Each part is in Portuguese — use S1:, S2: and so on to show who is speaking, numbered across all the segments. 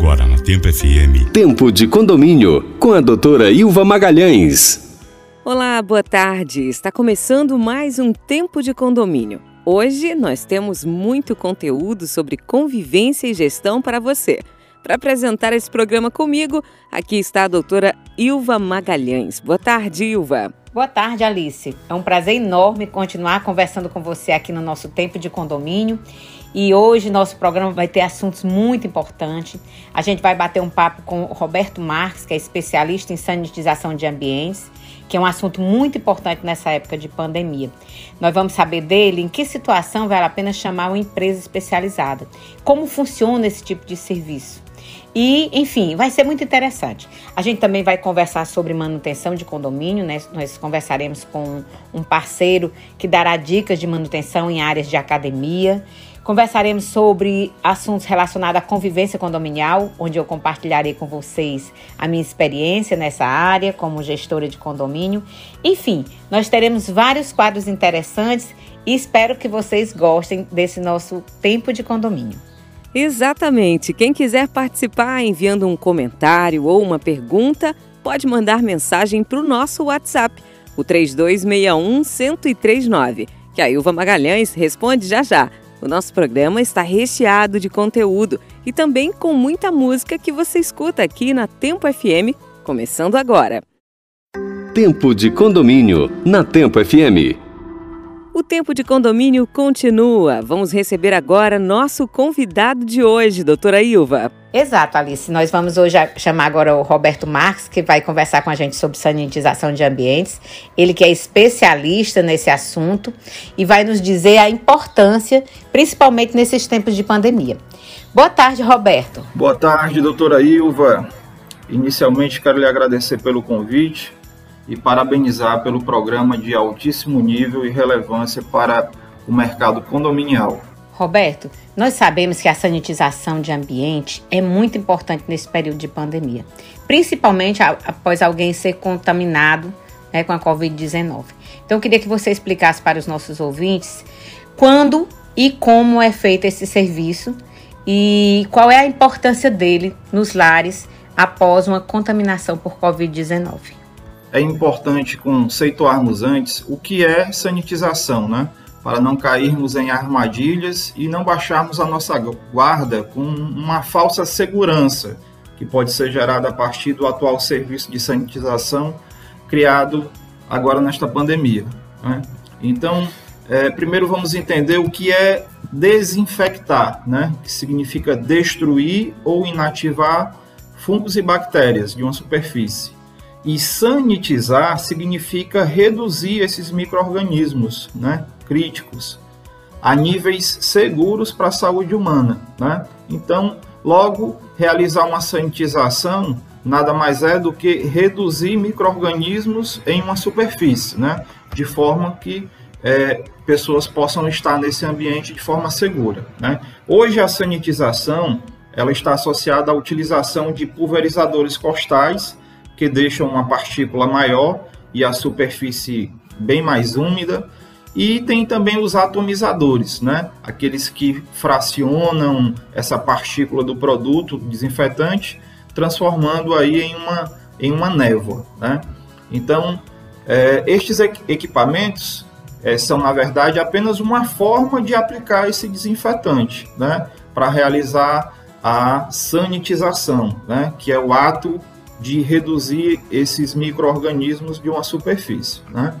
S1: Agora na Tempo FM.
S2: Tempo de condomínio com a doutora Ilva Magalhães.
S3: Olá, boa tarde. Está começando mais um Tempo de Condomínio. Hoje nós temos muito conteúdo sobre convivência e gestão para você. Para apresentar esse programa comigo, aqui está a doutora Ilva Magalhães. Boa tarde, Ilva.
S4: Boa tarde, Alice. É um prazer enorme continuar conversando com você aqui no nosso tempo de condomínio. E hoje nosso programa vai ter assuntos muito importantes. A gente vai bater um papo com o Roberto Marques, que é especialista em sanitização de ambientes, que é um assunto muito importante nessa época de pandemia. Nós vamos saber dele em que situação vale a pena chamar uma empresa especializada, como funciona esse tipo de serviço. E, enfim, vai ser muito interessante. A gente também vai conversar sobre manutenção de condomínio, né? Nós conversaremos com um parceiro que dará dicas de manutenção em áreas de academia. Conversaremos sobre assuntos relacionados à convivência condominial, onde eu compartilharei com vocês a minha experiência nessa área como gestora de condomínio. Enfim, nós teremos vários quadros interessantes e espero que vocês gostem desse nosso tempo de condomínio.
S3: Exatamente. Quem quiser participar enviando um comentário ou uma pergunta, pode mandar mensagem para o nosso WhatsApp, o 3261 1039, que a Ilva Magalhães responde já já. O nosso programa está recheado de conteúdo e também com muita música que você escuta aqui na Tempo FM, começando agora.
S2: Tempo de condomínio na Tempo FM.
S3: O tempo de condomínio continua. Vamos receber agora nosso convidado de hoje, doutora Ilva.
S4: Exato, Alice. Nós vamos hoje chamar agora o Roberto Marques, que vai conversar com a gente sobre sanitização de ambientes. Ele que é especialista nesse assunto e vai nos dizer a importância, principalmente nesses tempos de pandemia. Boa tarde, Roberto.
S5: Boa tarde, doutora Ilva. Inicialmente, quero lhe agradecer pelo convite e parabenizar pelo programa de altíssimo nível e relevância para o mercado condominial.
S4: Roberto, nós sabemos que a sanitização de ambiente é muito importante nesse período de pandemia, principalmente após alguém ser contaminado né, com a Covid-19. Então, eu queria que você explicasse para os nossos ouvintes quando e como é feito esse serviço e qual é a importância dele nos lares após uma contaminação por Covid-19
S5: é importante conceituarmos antes o que é sanitização, né? Para não cairmos em armadilhas e não baixarmos a nossa guarda com uma falsa segurança que pode ser gerada a partir do atual serviço de sanitização criado agora nesta pandemia. Né? Então, é, primeiro vamos entender o que é desinfectar, né? que significa destruir ou inativar fungos e bactérias de uma superfície. E sanitizar significa reduzir esses micro-organismos né, críticos a níveis seguros para a saúde humana. Né? Então, logo, realizar uma sanitização nada mais é do que reduzir micro-organismos em uma superfície, né? de forma que é, pessoas possam estar nesse ambiente de forma segura. Né? Hoje, a sanitização ela está associada à utilização de pulverizadores costais que deixam uma partícula maior e a superfície bem mais úmida. E tem também os atomizadores, né? Aqueles que fracionam essa partícula do produto desinfetante, transformando aí em uma, em uma névoa, né? Então, é, estes equipamentos é, são, na verdade, apenas uma forma de aplicar esse desinfetante, né? Para realizar a sanitização, né? Que é o ato de reduzir esses micro-organismos de uma superfície. Né?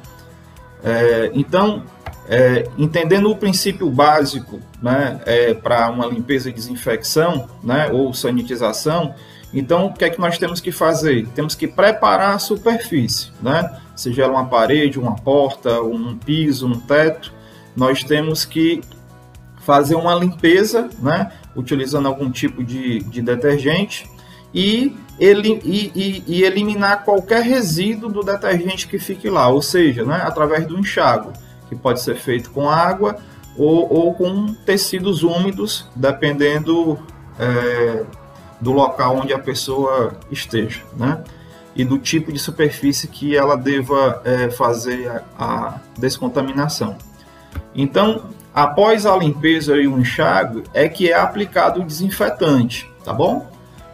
S5: É, então, é, entendendo o princípio básico né, é, para uma limpeza e desinfecção né, ou sanitização, então o que é que nós temos que fazer? Temos que preparar a superfície, né? seja uma parede, uma porta, um piso, um teto, nós temos que fazer uma limpeza, né, utilizando algum tipo de, de detergente, e, ele, e, e, e, eliminar qualquer resíduo do detergente que fique lá, ou seja, né, através do enxágue, que pode ser feito com água ou, ou com tecidos úmidos, dependendo é, do local onde a pessoa esteja, né? E do tipo de superfície que ela deva é, fazer a, a descontaminação. Então, após a limpeza e o enxágue, é que é aplicado o desinfetante, tá bom?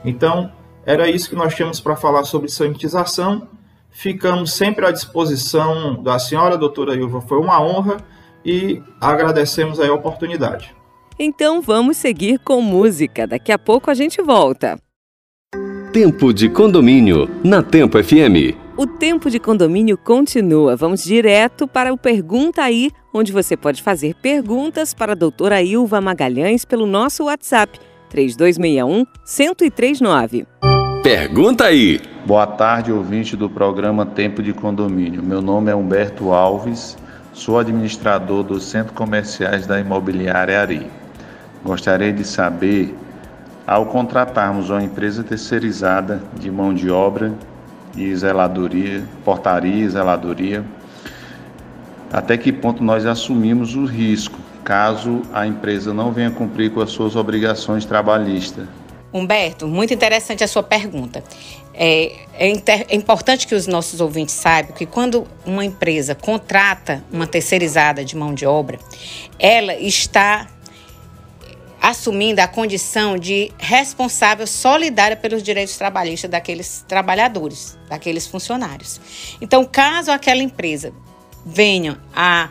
S5: Então, era isso que nós tínhamos para falar sobre sanitização. Ficamos sempre à disposição da senhora doutora Ilva, foi uma honra e agradecemos a oportunidade.
S3: Então vamos seguir com música. Daqui a pouco a gente volta.
S2: Tempo de condomínio na Tempo FM.
S3: O tempo de condomínio continua. Vamos direto para o Pergunta aí, onde você pode fazer perguntas para a doutora Ilva Magalhães pelo nosso WhatsApp 3261 1039.
S2: Pergunta aí.
S1: Boa tarde, ouvinte do programa Tempo de Condomínio. Meu nome é Humberto Alves, sou administrador dos centros comerciais da imobiliária Ari. Gostaria de saber, ao contratarmos uma empresa terceirizada de mão de obra e zeladoria, portaria e zeladoria, até que ponto nós assumimos o risco caso a empresa não venha cumprir com as suas obrigações trabalhistas.
S4: Humberto, muito interessante a sua pergunta. É, é, inter, é, importante que os nossos ouvintes saibam que quando uma empresa contrata uma terceirizada de mão de obra, ela está assumindo a condição de responsável solidária pelos direitos trabalhistas daqueles trabalhadores, daqueles funcionários. Então, caso aquela empresa venha a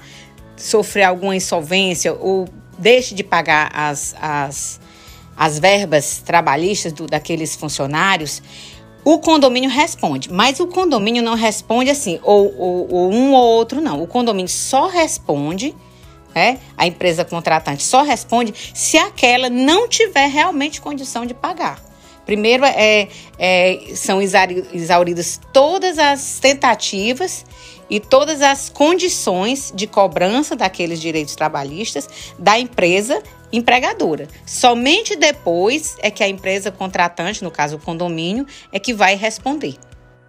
S4: sofrer alguma insolvência ou deixe de pagar as, as, as verbas trabalhistas do, daqueles funcionários, o condomínio responde. Mas o condomínio não responde assim, ou, ou, ou um ou outro, não. O condomínio só responde né? A empresa contratante só responde se aquela não tiver realmente condição de pagar. Primeiro, é, é, são exauridas todas as tentativas e todas as condições de cobrança daqueles direitos trabalhistas da empresa empregadora. Somente depois é que a empresa contratante, no caso o condomínio, é que vai responder.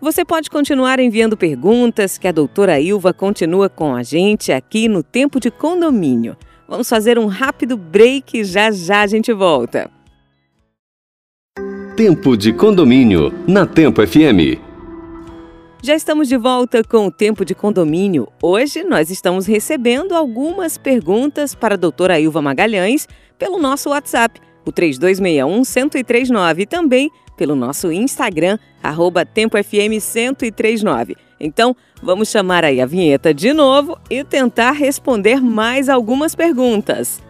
S3: Você pode continuar enviando perguntas que a doutora Ilva continua com a gente aqui no Tempo de Condomínio. Vamos fazer um rápido break e já já a gente volta.
S2: Tempo de Condomínio na Tempo FM.
S3: Já estamos de volta com o Tempo de Condomínio. Hoje nós estamos recebendo algumas perguntas para a doutora Ilva Magalhães pelo nosso WhatsApp, o 3261 1039 e também pelo nosso Instagram, arroba TempoFM1039. Então, vamos chamar aí a vinheta de novo e tentar responder mais algumas perguntas.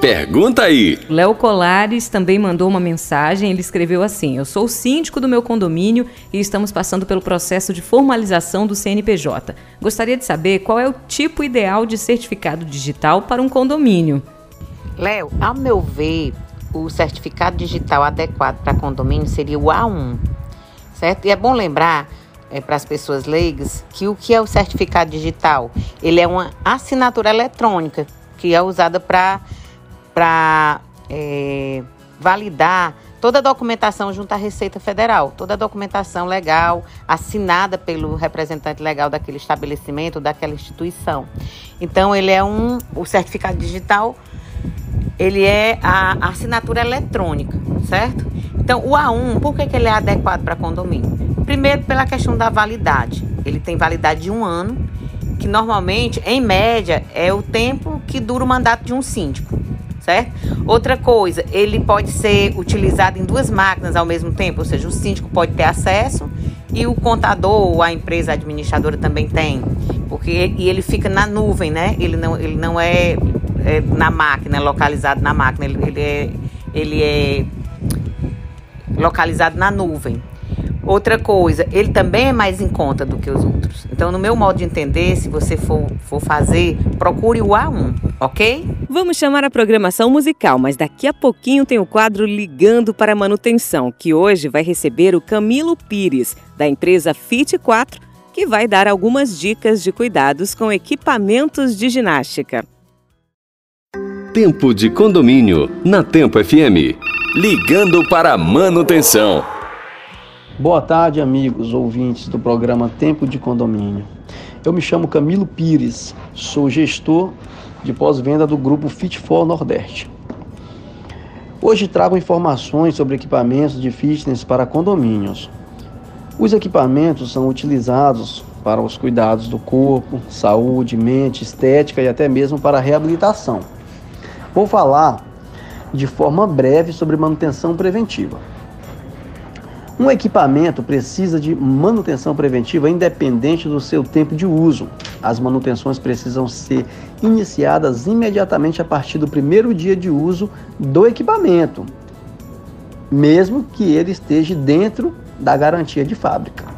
S2: Pergunta aí!
S3: Léo Colares também mandou uma mensagem. Ele escreveu assim: Eu sou o síndico do meu condomínio e estamos passando pelo processo de formalização do CNPJ. Gostaria de saber qual é o tipo ideal de certificado digital para um condomínio.
S4: Léo, ao meu ver, o certificado digital adequado para condomínio seria o A1, certo? E é bom lembrar é, para as pessoas leigas que o que é o certificado digital? Ele é uma assinatura eletrônica que é usada para é, validar toda a documentação junto à Receita Federal, toda a documentação legal assinada pelo representante legal daquele estabelecimento, daquela instituição. Então, ele é um o certificado digital ele é a assinatura eletrônica, certo? Então, o A1, por que, que ele é adequado para condomínio? Primeiro, pela questão da validade. Ele tem validade de um ano, que normalmente, em média, é o tempo que dura o mandato de um síndico, certo? Outra coisa, ele pode ser utilizado em duas máquinas ao mesmo tempo, ou seja, o síndico pode ter acesso e o contador ou a empresa administradora também tem, porque e ele fica na nuvem, né? Ele não, ele não é é, na máquina, localizado na máquina, ele, ele, é, ele é localizado na nuvem. Outra coisa, ele também é mais em conta do que os outros. Então, no meu modo de entender, se você for, for fazer, procure o A1, ok?
S3: Vamos chamar a programação musical, mas daqui a pouquinho tem o quadro Ligando para a Manutenção, que hoje vai receber o Camilo Pires, da empresa Fit 4, que vai dar algumas dicas de cuidados com equipamentos de ginástica.
S2: Tempo de Condomínio, na Tempo FM. Ligando para a manutenção.
S6: Boa tarde, amigos ouvintes do programa Tempo de Condomínio. Eu me chamo Camilo Pires, sou gestor de pós-venda do grupo Fit for Nordeste. Hoje trago informações sobre equipamentos de fitness para condomínios. Os equipamentos são utilizados para os cuidados do corpo, saúde, mente, estética e até mesmo para reabilitação. Vou falar de forma breve sobre manutenção preventiva. Um equipamento precisa de manutenção preventiva independente do seu tempo de uso. As manutenções precisam ser iniciadas imediatamente a partir do primeiro dia de uso do equipamento, mesmo que ele esteja dentro da garantia de fábrica.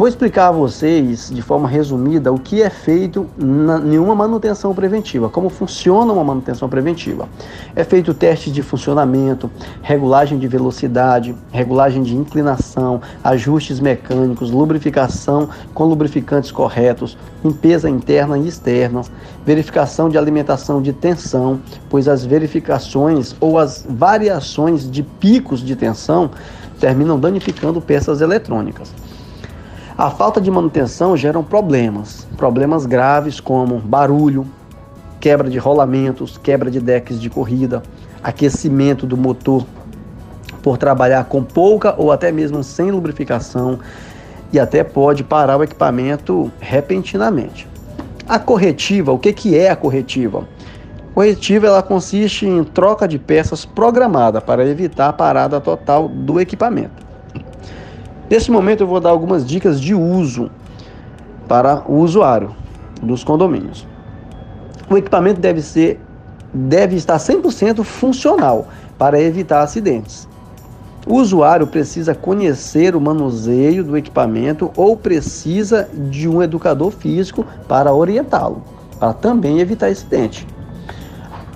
S6: Vou explicar a vocês de forma resumida o que é feito em uma manutenção preventiva, como funciona uma manutenção preventiva. É feito teste de funcionamento, regulagem de velocidade, regulagem de inclinação, ajustes mecânicos, lubrificação com lubrificantes corretos, limpeza interna e externa, verificação de alimentação de tensão, pois as verificações ou as variações de picos de tensão terminam danificando peças eletrônicas. A falta de manutenção gera problemas, problemas graves como barulho, quebra de rolamentos, quebra de decks de corrida, aquecimento do motor por trabalhar com pouca ou até mesmo sem lubrificação e até pode parar o equipamento repentinamente. A corretiva, o que, que é a corretiva? Corretiva ela consiste em troca de peças programada para evitar a parada total do equipamento. Nesse momento eu vou dar algumas dicas de uso para o usuário dos condomínios. O equipamento deve ser deve estar 100% funcional para evitar acidentes. O usuário precisa conhecer o manuseio do equipamento ou precisa de um educador físico para orientá-lo, para também evitar acidente.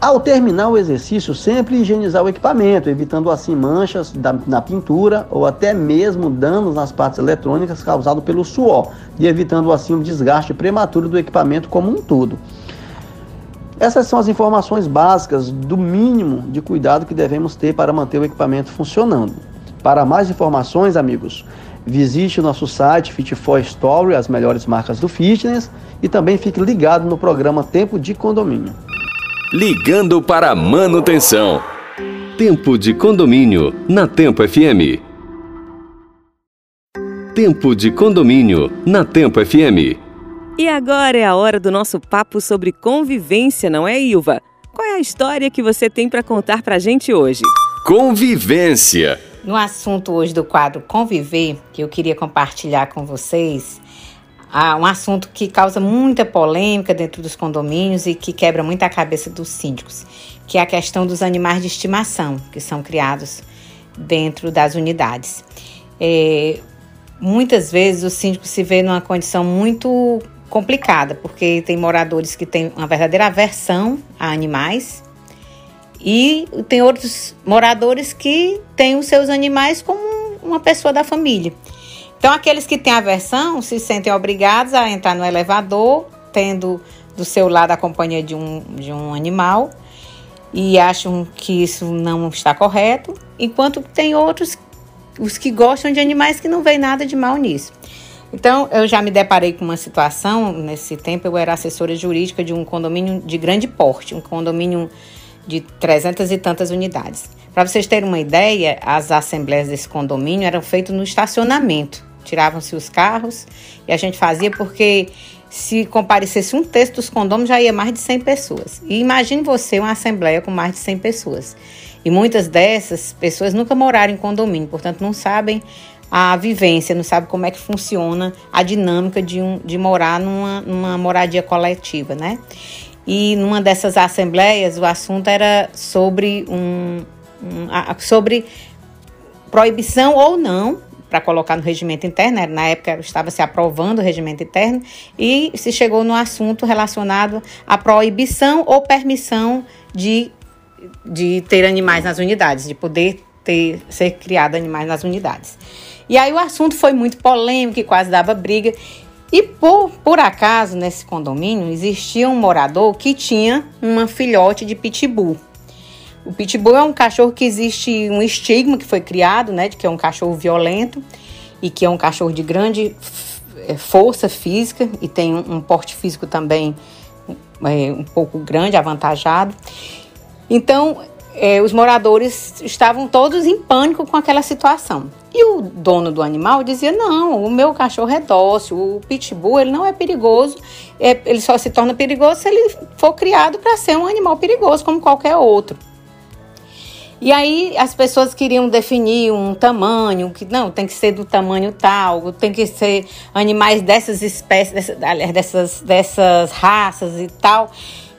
S6: Ao terminar o exercício, sempre higienizar o equipamento, evitando assim manchas da, na pintura ou até mesmo danos nas partes eletrônicas causados pelo suor, e evitando assim o desgaste prematuro do equipamento como um todo. Essas são as informações básicas do mínimo de cuidado que devemos ter para manter o equipamento funcionando. Para mais informações, amigos, visite o nosso site Fit Story, as melhores marcas do fitness, e também fique ligado no programa Tempo de Condomínio.
S2: Ligando para manutenção. Tempo de condomínio na Tempo FM. Tempo de condomínio na Tempo FM.
S3: E agora é a hora do nosso papo sobre convivência, não é, Ilva? Qual é a história que você tem para contar para a gente hoje?
S2: Convivência.
S4: No assunto hoje do quadro Conviver, que eu queria compartilhar com vocês, ah, um assunto que causa muita polêmica dentro dos condomínios e que quebra muito a cabeça dos síndicos, que é a questão dos animais de estimação que são criados dentro das unidades. É, muitas vezes o síndico se vê numa condição muito complicada, porque tem moradores que têm uma verdadeira aversão a animais e tem outros moradores que têm os seus animais como uma pessoa da família. Então, aqueles que têm aversão se sentem obrigados a entrar no elevador, tendo do seu lado a companhia de um, de um animal, e acham que isso não está correto, enquanto tem outros, os que gostam de animais, que não veem nada de mal nisso. Então, eu já me deparei com uma situação, nesse tempo eu era assessora jurídica de um condomínio de grande porte, um condomínio de trezentas e tantas unidades. Para vocês terem uma ideia, as assembleias desse condomínio eram feitas no estacionamento tiravam-se os carros e a gente fazia porque se comparecesse um terço dos condôminos já ia mais de 100 pessoas. E imagine você uma assembleia com mais de 100 pessoas. E muitas dessas pessoas nunca moraram em condomínio, portanto não sabem a vivência, não sabem como é que funciona a dinâmica de, um, de morar numa, numa moradia coletiva, né? E numa dessas assembleias o assunto era sobre um, um sobre proibição ou não para colocar no regimento interno, na época estava se aprovando o regimento interno, e se chegou no assunto relacionado à proibição ou permissão de, de ter animais nas unidades, de poder ter, ser criado animais nas unidades. E aí o assunto foi muito polêmico e quase dava briga. E por, por acaso, nesse condomínio, existia um morador que tinha uma filhote de pitbull. O pitbull é um cachorro que existe um estigma que foi criado, né, de que é um cachorro violento e que é um cachorro de grande é, força física e tem um, porte físico também é, um pouco grande, avantajado. Então, é, os moradores estavam todos em pânico com aquela situação. E o dono do animal dizia: Não, o meu cachorro é dócil, o pitbull ele não é perigoso, é, ele só se torna perigoso se ele for criado para ser um animal perigoso, como qualquer outro. E aí as pessoas queriam definir um tamanho, que não, tem que ser do tamanho tal, tem que ser animais dessas espécies, dessas, dessas, dessas raças e tal.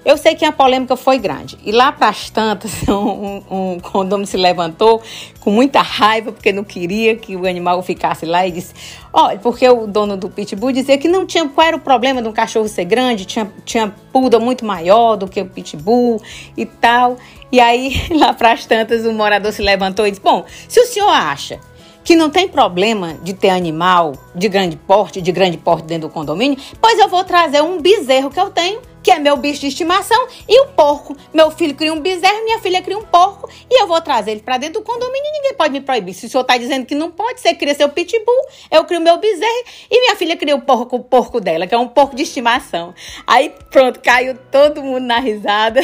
S4: Eu sei que a polêmica foi grande. E lá para as tantas, um, um, condomínio se levantou com muita raiva, porque não queria que o animal ficasse lá e disse: Olha, porque o dono do pitbull dizia que não tinha. Qual era o problema de um cachorro ser grande? Tinha, tinha puda muito maior do que o pitbull e tal. E aí, lá para as tantas, o morador se levantou e disse: Bom, se o senhor acha que não tem problema de ter animal de grande porte, de grande porte dentro do condomínio, pois eu vou trazer um bezerro que eu tenho que é meu bicho de estimação, e o porco. Meu filho cria um bezerro, minha filha cria um porco, e eu vou trazer ele para dentro do condomínio e ninguém pode me proibir. Se o senhor está dizendo que não pode, você cria seu pitbull, eu crio meu bezerro, e minha filha cria o porco, o porco dela, que é um porco de estimação. Aí pronto, caiu todo mundo na risada.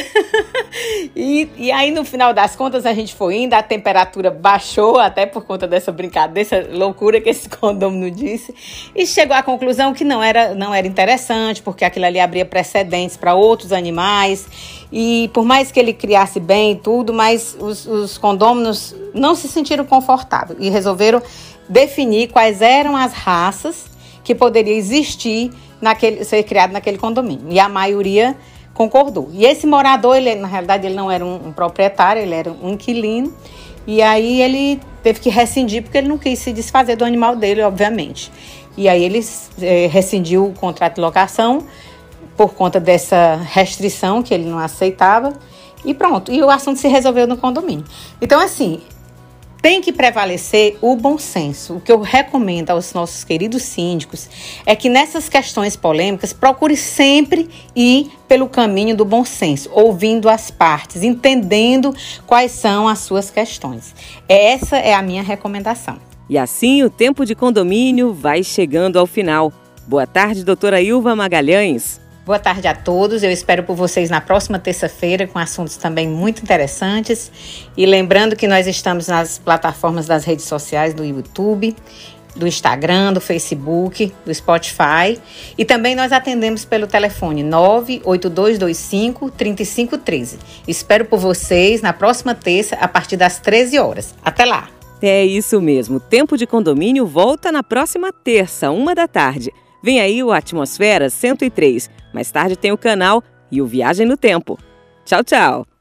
S4: e, e aí no final das contas a gente foi indo, a temperatura baixou, até por conta dessa brincadeira, dessa loucura que esse condomínio disse, e chegou à conclusão que não era, não era interessante, porque aquilo ali abria precedentes para outros animais. E por mais que ele criasse bem tudo, mas os, os condôminos não se sentiram confortáveis e resolveram definir quais eram as raças que poderiam existir naquele ser criado naquele condomínio. E a maioria concordou. E esse morador, ele na realidade ele não era um, um proprietário, ele era um inquilino. E aí ele teve que rescindir porque ele não quis se desfazer do animal dele, obviamente. E aí ele é, rescindiu o contrato de locação por conta dessa restrição que ele não aceitava. E pronto, e o assunto se resolveu no condomínio. Então, assim, tem que prevalecer o bom senso. O que eu recomendo aos nossos queridos síndicos é que nessas questões polêmicas procure sempre ir pelo caminho do bom senso, ouvindo as partes, entendendo quais são as suas questões. Essa é a minha recomendação.
S3: E assim o tempo de condomínio vai chegando ao final. Boa tarde, doutora Ilva Magalhães.
S4: Boa tarde a todos. Eu espero por vocês na próxima terça-feira com assuntos também muito interessantes. E lembrando que nós estamos nas plataformas das redes sociais do YouTube, do Instagram, do Facebook, do Spotify. E também nós atendemos pelo telefone 98225 3513. Espero por vocês na próxima terça, a partir das 13 horas. Até lá!
S3: É isso mesmo. Tempo de Condomínio volta na próxima terça, uma da tarde. Vem aí o Atmosfera 103. Mais tarde tem o canal e o Viagem no Tempo. Tchau, tchau!